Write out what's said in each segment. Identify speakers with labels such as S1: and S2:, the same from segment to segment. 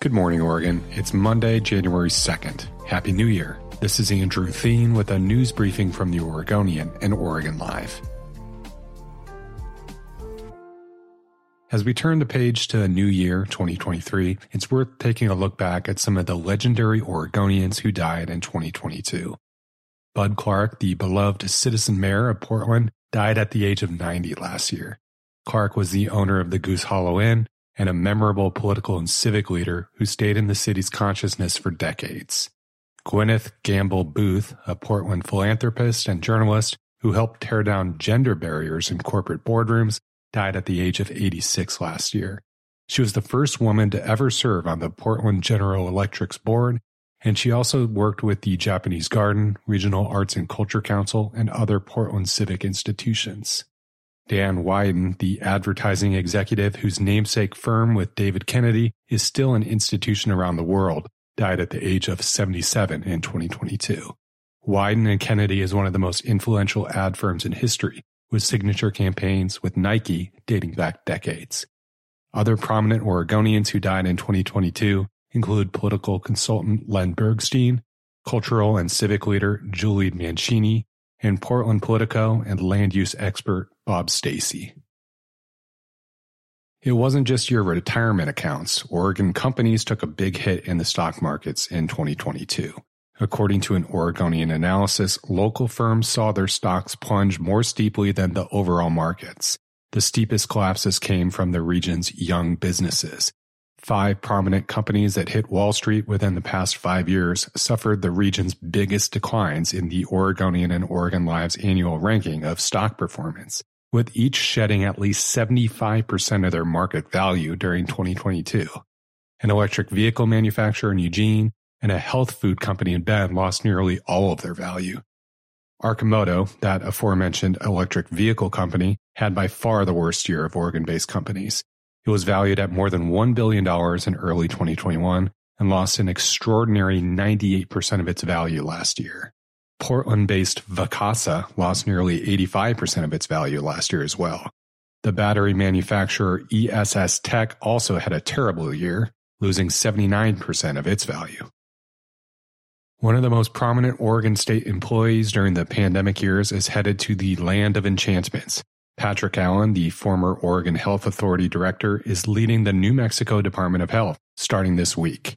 S1: Good morning, Oregon. It's Monday, January 2nd. Happy New Year. This is Andrew Theen with a news briefing from the Oregonian and Oregon Live. As we turn the page to New Year 2023, it's worth taking a look back at some of the legendary Oregonians who died in 2022. Bud Clark, the beloved citizen mayor of Portland, died at the age of 90 last year. Clark was the owner of the Goose Hollow Inn and a memorable political and civic leader who stayed in the city's consciousness for decades. Gwyneth Gamble Booth, a Portland philanthropist and journalist who helped tear down gender barriers in corporate boardrooms, died at the age of 86 last year. She was the first woman to ever serve on the Portland General Electric's board, and she also worked with the Japanese Garden, Regional Arts and Culture Council, and other Portland civic institutions. Dan Wieden, the advertising executive whose namesake firm with David Kennedy is still an institution around the world, died at the age of 77 in 2022. Wieden and Kennedy is one of the most influential ad firms in history, with signature campaigns with Nike dating back decades. Other prominent Oregonians who died in 2022 include political consultant Len Bergstein, cultural and civic leader Julie Mancini, and Portland Politico and land use expert Bob Stacey. It wasn't just your retirement accounts. Oregon companies took a big hit in the stock markets in 2022. According to an Oregonian analysis, local firms saw their stocks plunge more steeply than the overall markets. The steepest collapses came from the region's young businesses. Five prominent companies that hit Wall Street within the past five years suffered the region's biggest declines in the Oregonian and Oregon Live's annual ranking of stock performance, with each shedding at least 75% of their market value during 2022. An electric vehicle manufacturer in Eugene and a health food company in Bend lost nearly all of their value. Arcimoto, that aforementioned electric vehicle company, had by far the worst year of Oregon based companies. It was valued at more than $1 billion in early 2021 and lost an extraordinary 98% of its value last year. Portland based Vacasa lost nearly 85% of its value last year as well. The battery manufacturer ESS Tech also had a terrible year, losing 79% of its value. One of the most prominent Oregon State employees during the pandemic years is headed to the land of enchantments. Patrick Allen, the former Oregon Health Authority director, is leading the New Mexico Department of Health starting this week.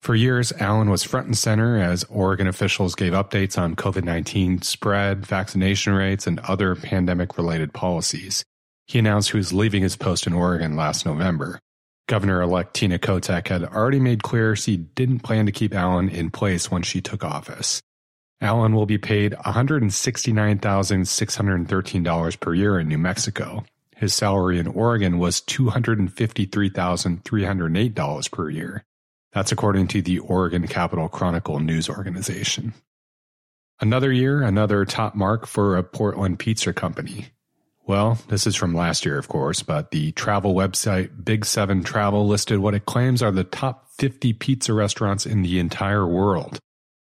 S1: For years, Allen was front and center as Oregon officials gave updates on COVID 19 spread, vaccination rates, and other pandemic related policies. He announced he was leaving his post in Oregon last November. Governor elect Tina Kotek had already made clear she didn't plan to keep Allen in place when she took office. Allen will be paid $169,613 per year in New Mexico. His salary in Oregon was $253,308 per year. That's according to the Oregon Capital Chronicle news organization. Another year, another top mark for a Portland pizza company. Well, this is from last year, of course, but the travel website Big Seven Travel listed what it claims are the top 50 pizza restaurants in the entire world.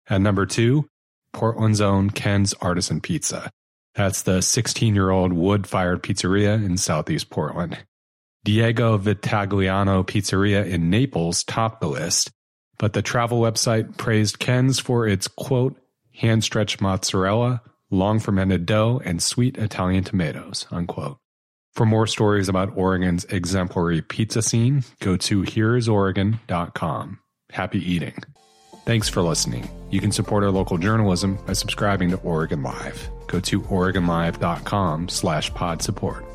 S1: At number two, Portland's own Ken's Artisan Pizza. That's the 16 year old wood fired pizzeria in southeast Portland. Diego Vitagliano Pizzeria in Naples topped the list, but the travel website praised Ken's for its quote, hand stretched mozzarella, long fermented dough, and sweet Italian tomatoes, unquote. For more stories about Oregon's exemplary pizza scene, go to hereisoregon.com. Happy eating. Thanks for listening. You can support our local journalism by subscribing to Oregon Live. Go to oregonlive.com slash pod support.